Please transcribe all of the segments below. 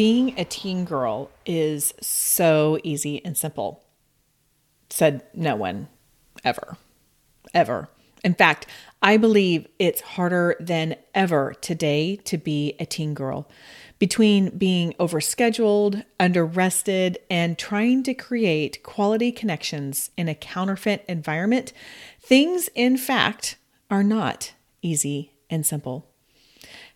Being a teen girl is so easy and simple, said no one ever. Ever. In fact, I believe it's harder than ever today to be a teen girl. Between being overscheduled, underrested, and trying to create quality connections in a counterfeit environment, things, in fact, are not easy and simple.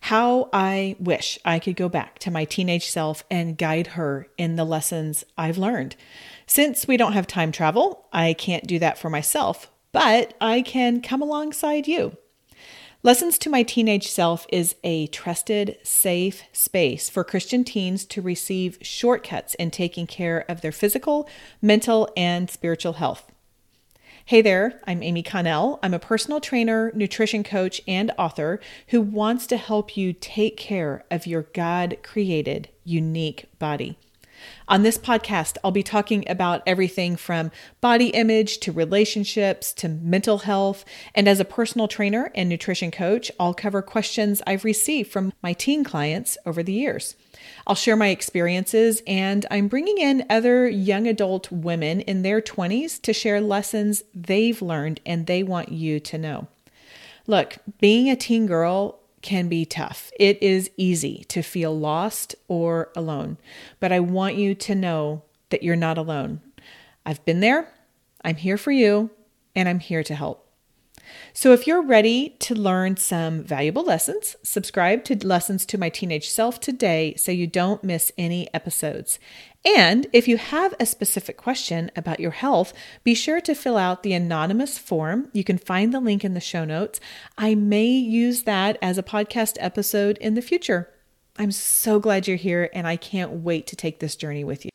How I wish I could go back to my teenage self and guide her in the lessons I've learned. Since we don't have time travel, I can't do that for myself, but I can come alongside you. Lessons to My Teenage Self is a trusted, safe space for Christian teens to receive shortcuts in taking care of their physical, mental, and spiritual health. Hey there, I'm Amy Connell. I'm a personal trainer, nutrition coach, and author who wants to help you take care of your God created, unique body. On this podcast, I'll be talking about everything from body image to relationships to mental health. And as a personal trainer and nutrition coach, I'll cover questions I've received from my teen clients over the years. I'll share my experiences, and I'm bringing in other young adult women in their 20s to share lessons they've learned and they want you to know. Look, being a teen girl can be tough. It is easy to feel lost or alone, but I want you to know that you're not alone. I've been there, I'm here for you, and I'm here to help. So, if you're ready to learn some valuable lessons, subscribe to Lessons to My Teenage Self today so you don't miss any episodes. And if you have a specific question about your health, be sure to fill out the anonymous form. You can find the link in the show notes. I may use that as a podcast episode in the future. I'm so glad you're here, and I can't wait to take this journey with you.